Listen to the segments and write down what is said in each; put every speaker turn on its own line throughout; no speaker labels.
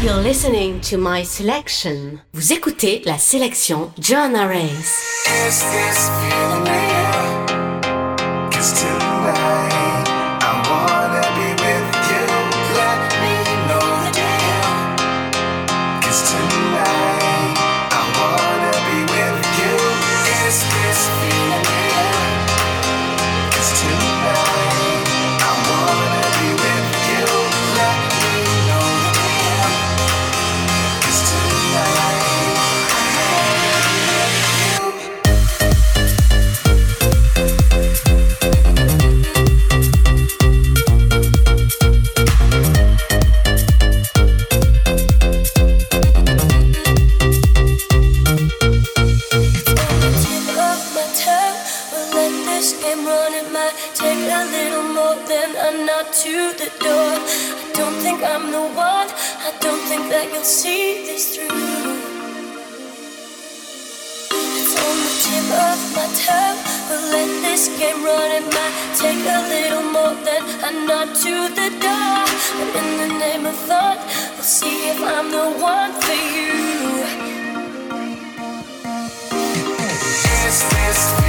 You're listening to my selection. Vous écoutez la sélection Joanna Race.
the door. I don't think I'm the one. I don't think that you'll see this through. It's on the tip of my tongue, We'll let this game run. It might take a little more than a nod to the door. But in the name of thought, we'll see if I'm the one for you. Is this?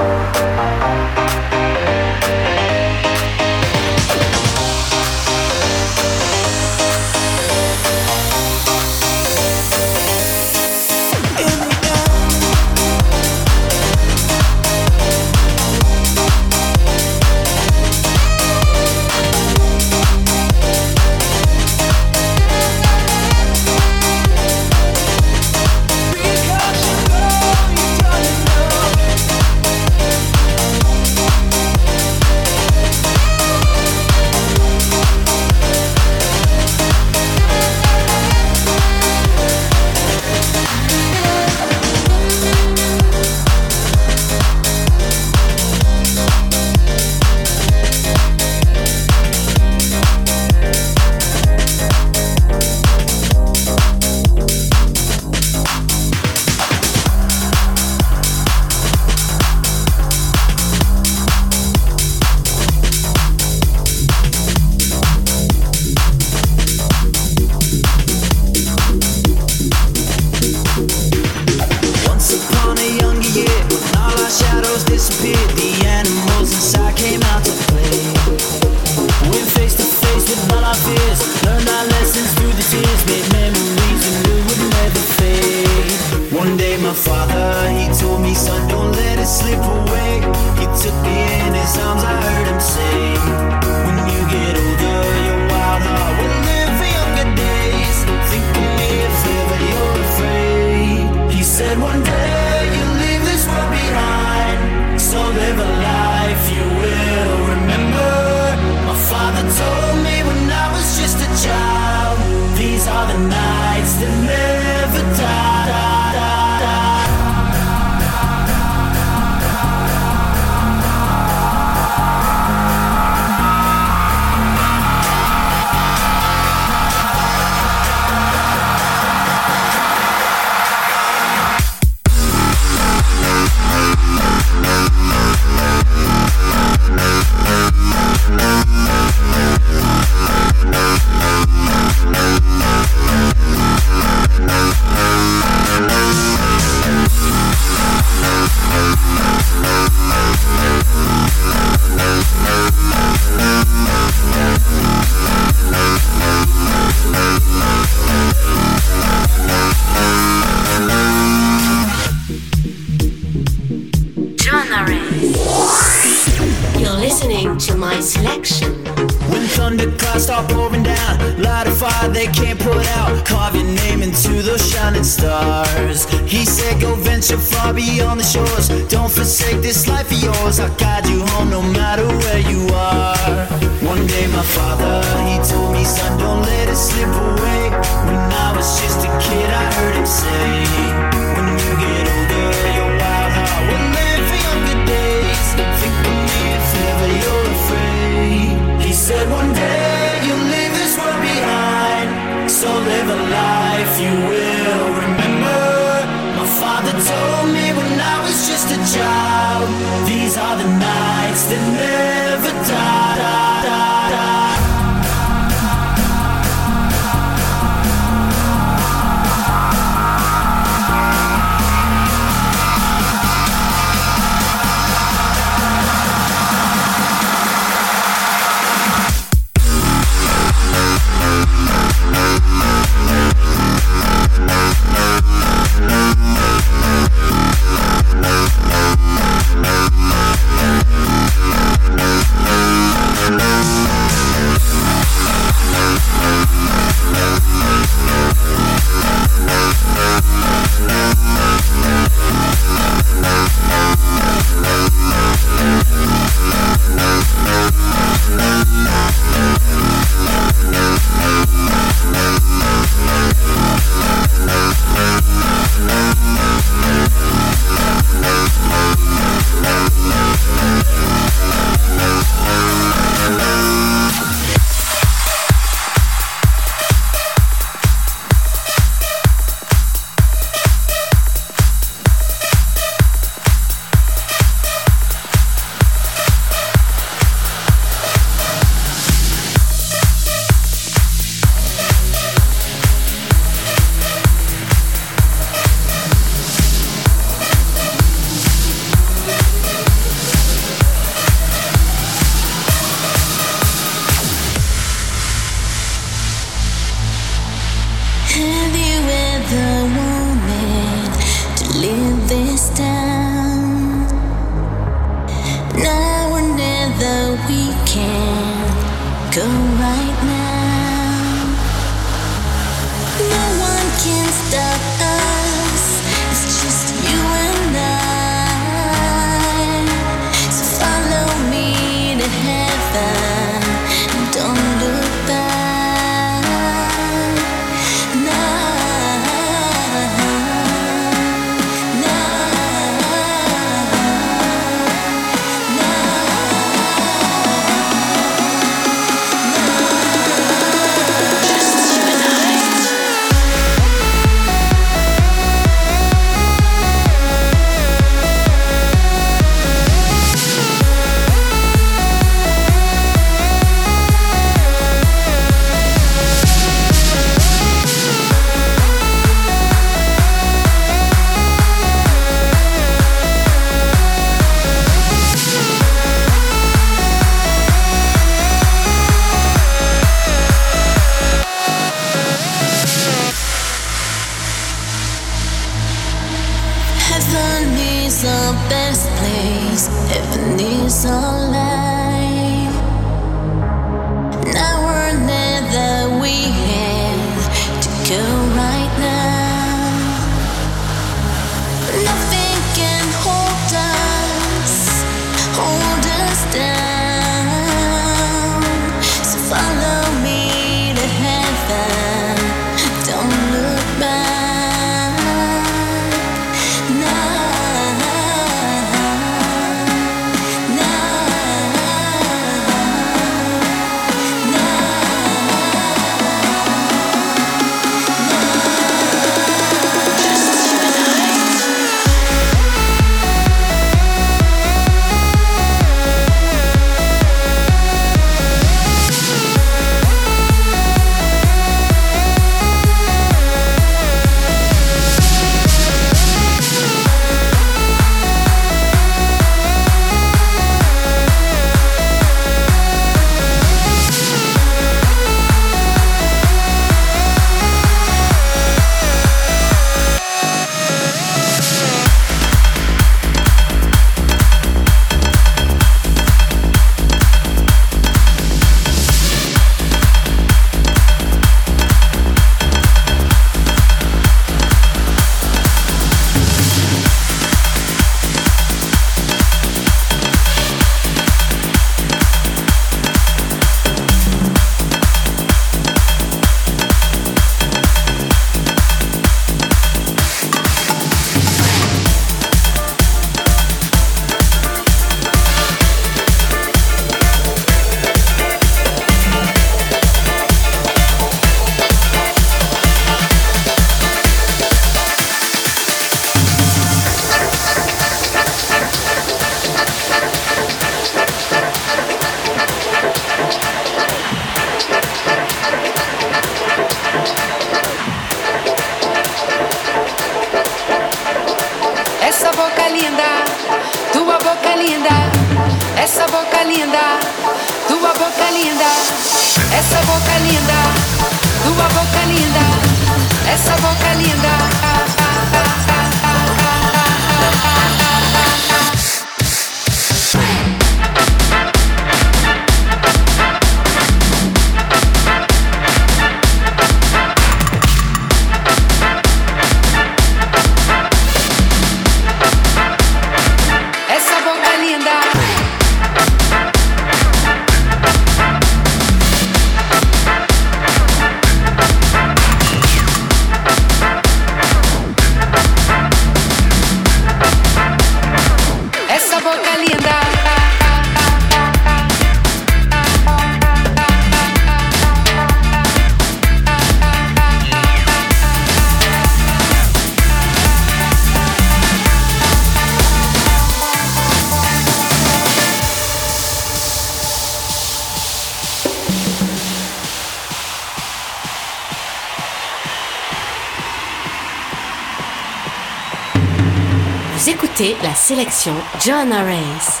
La sélection John Race.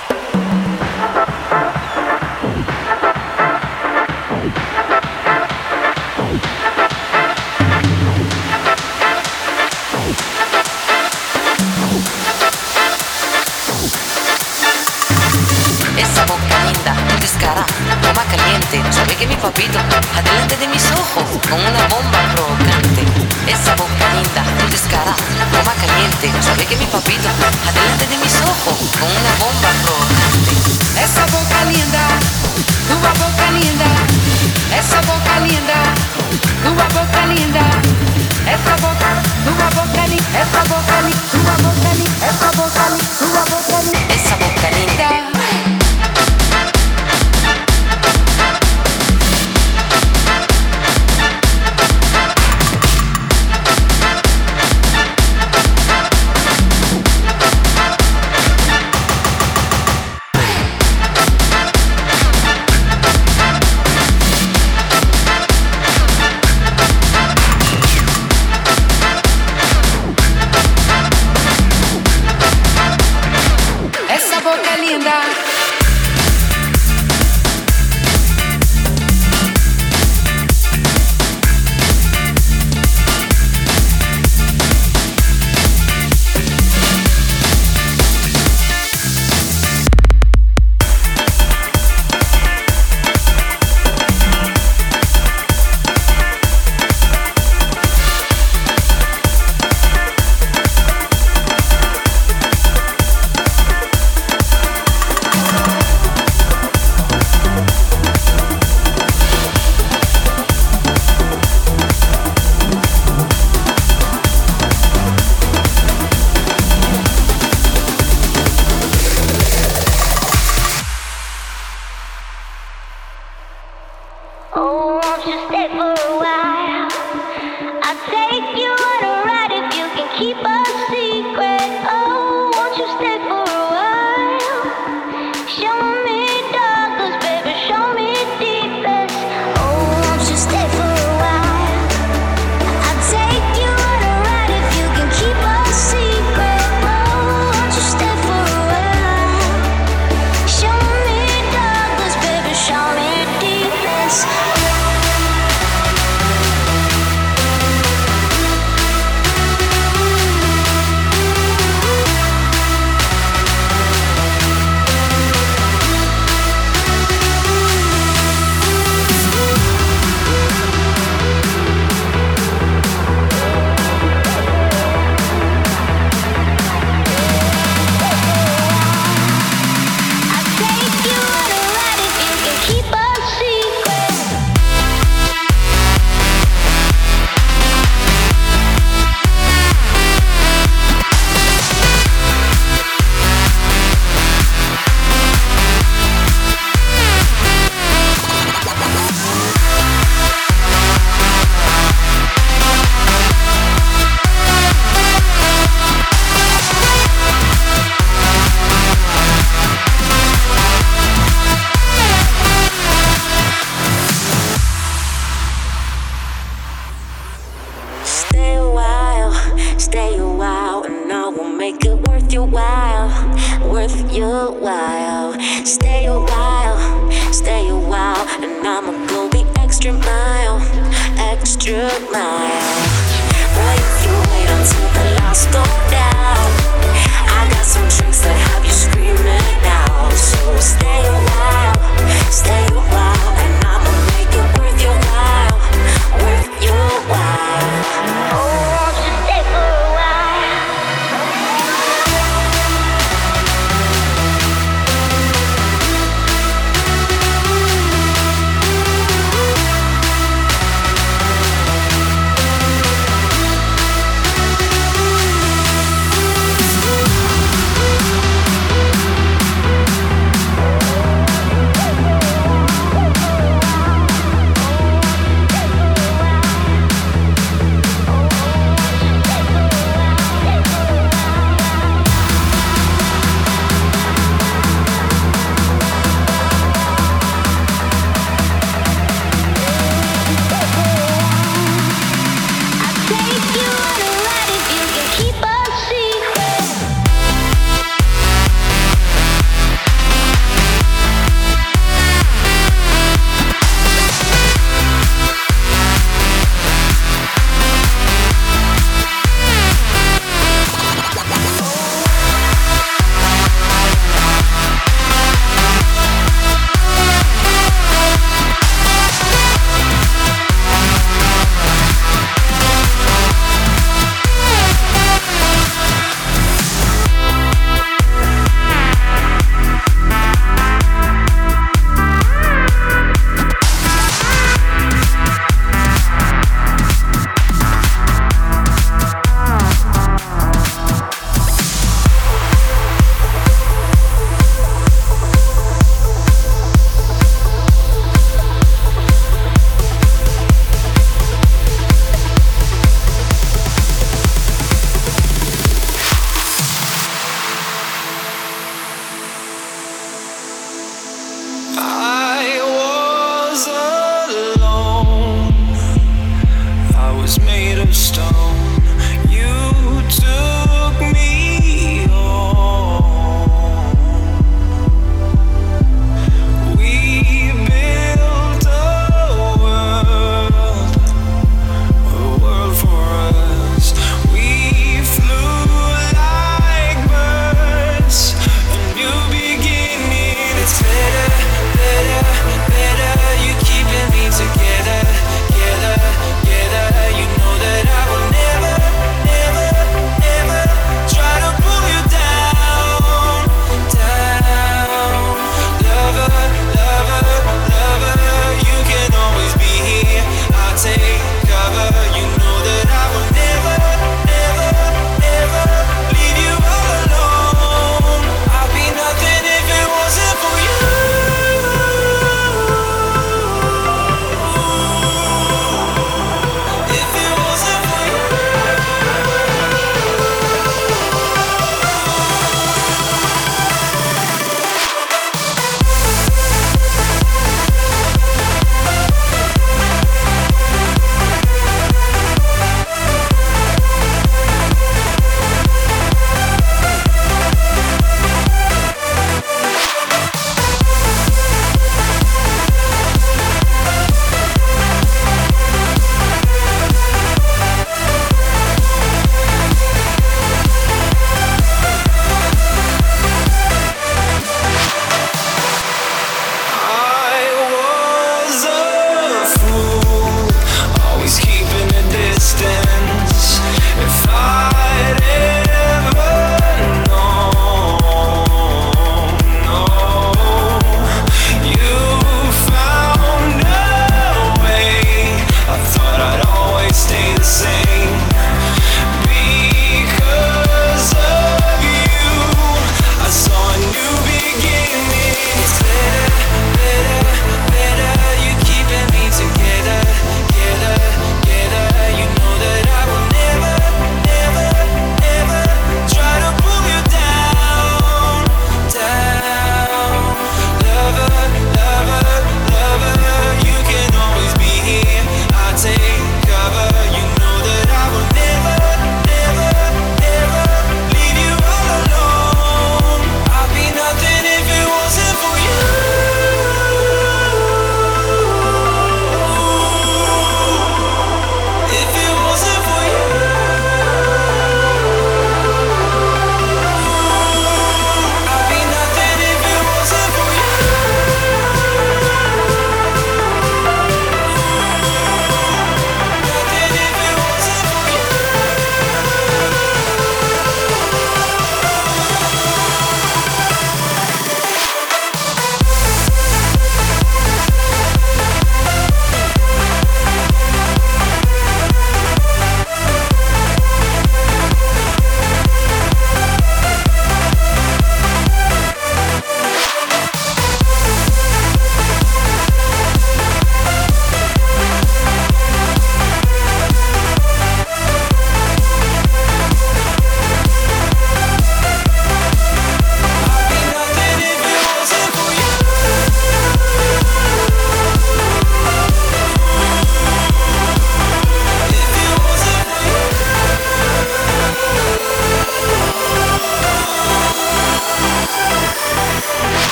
Esa boca linda, descarada, toma caliente, sabe que mi papito, adelante de mis ojos, con una bomba provocante. Esa boca linda, descarada, toma caliente, sabe que mi papito, adelante de mis ojos, con una bomba provocante.
Esa boca linda, tu boca linda, esa boca linda, tu boca linda, esa boca, tu boca linda, esa boca linda, tu boca linda, esa boca linda,
esa boca linda.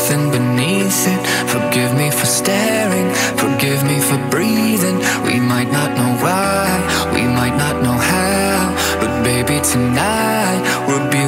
nothing beneath it. Forgive me for staring, forgive me for breathing. We might not know why,
we
might not know how, but baby, tonight we'll be.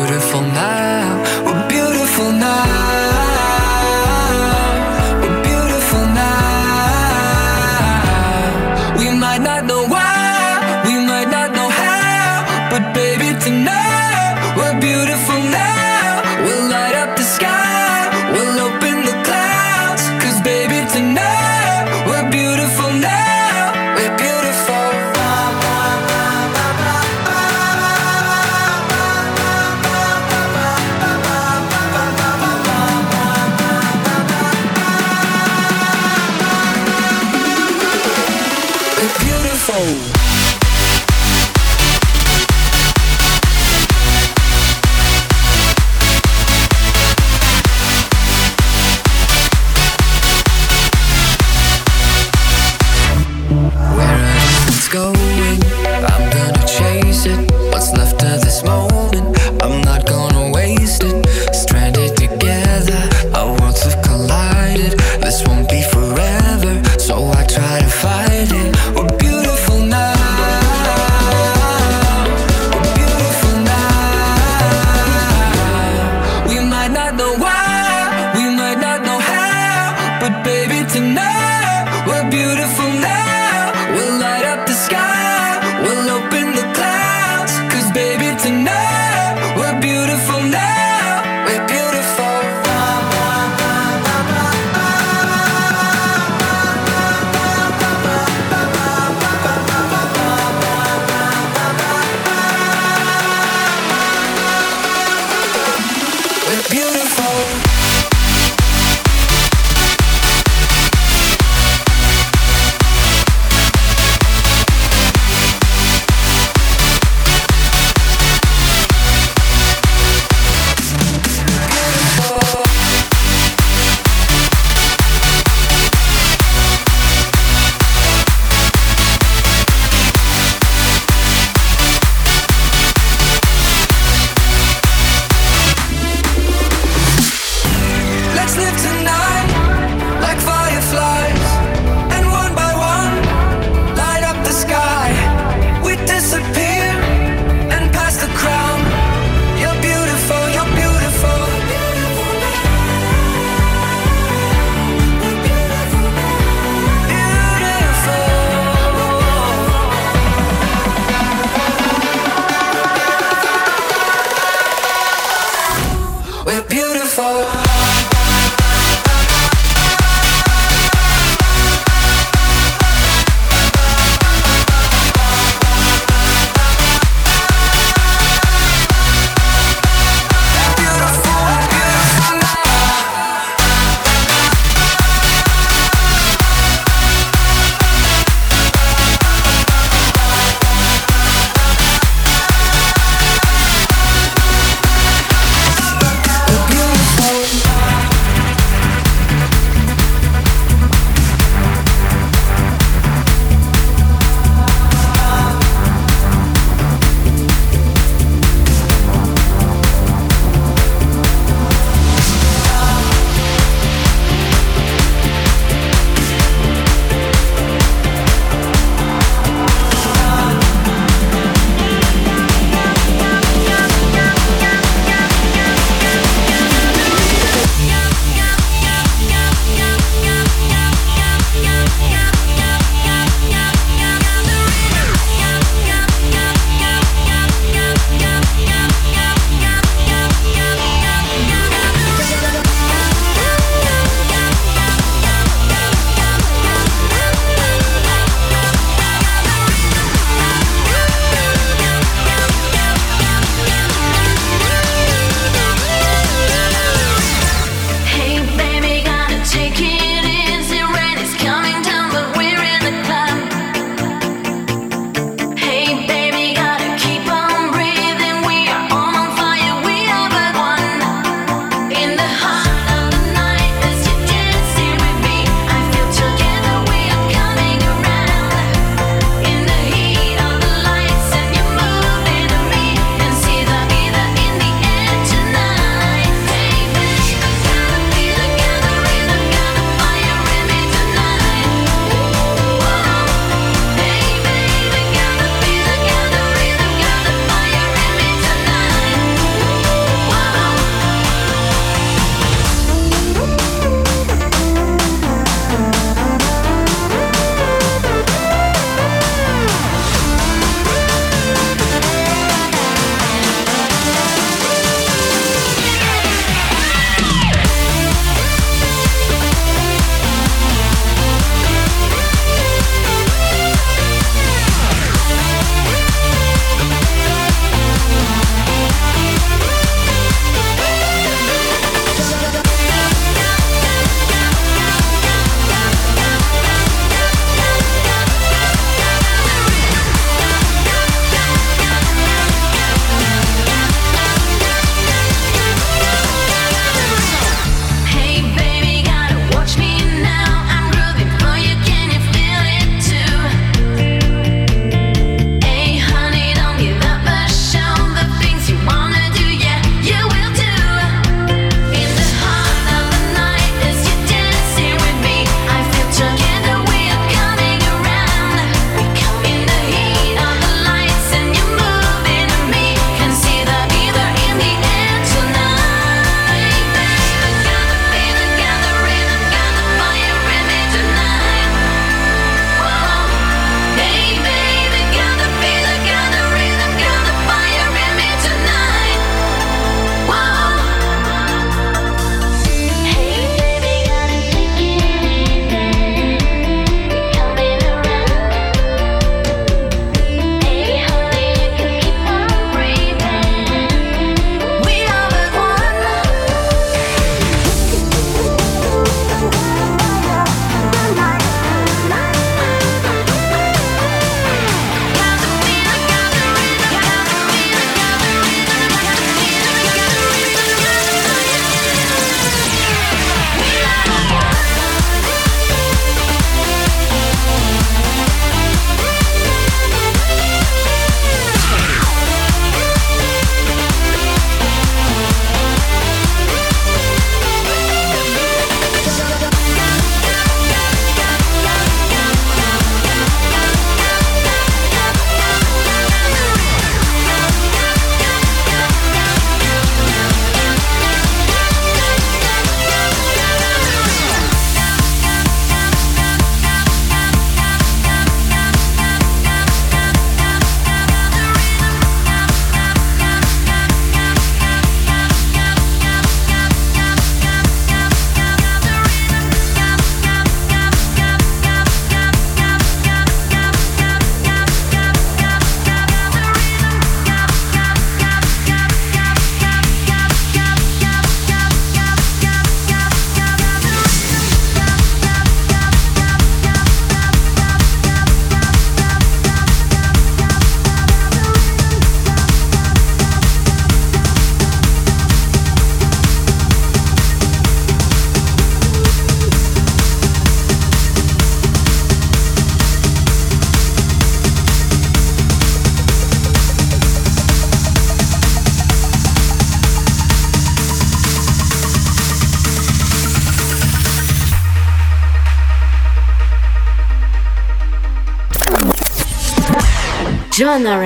Joanna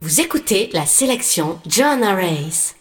Vous écoutez la sélection Joanna Race.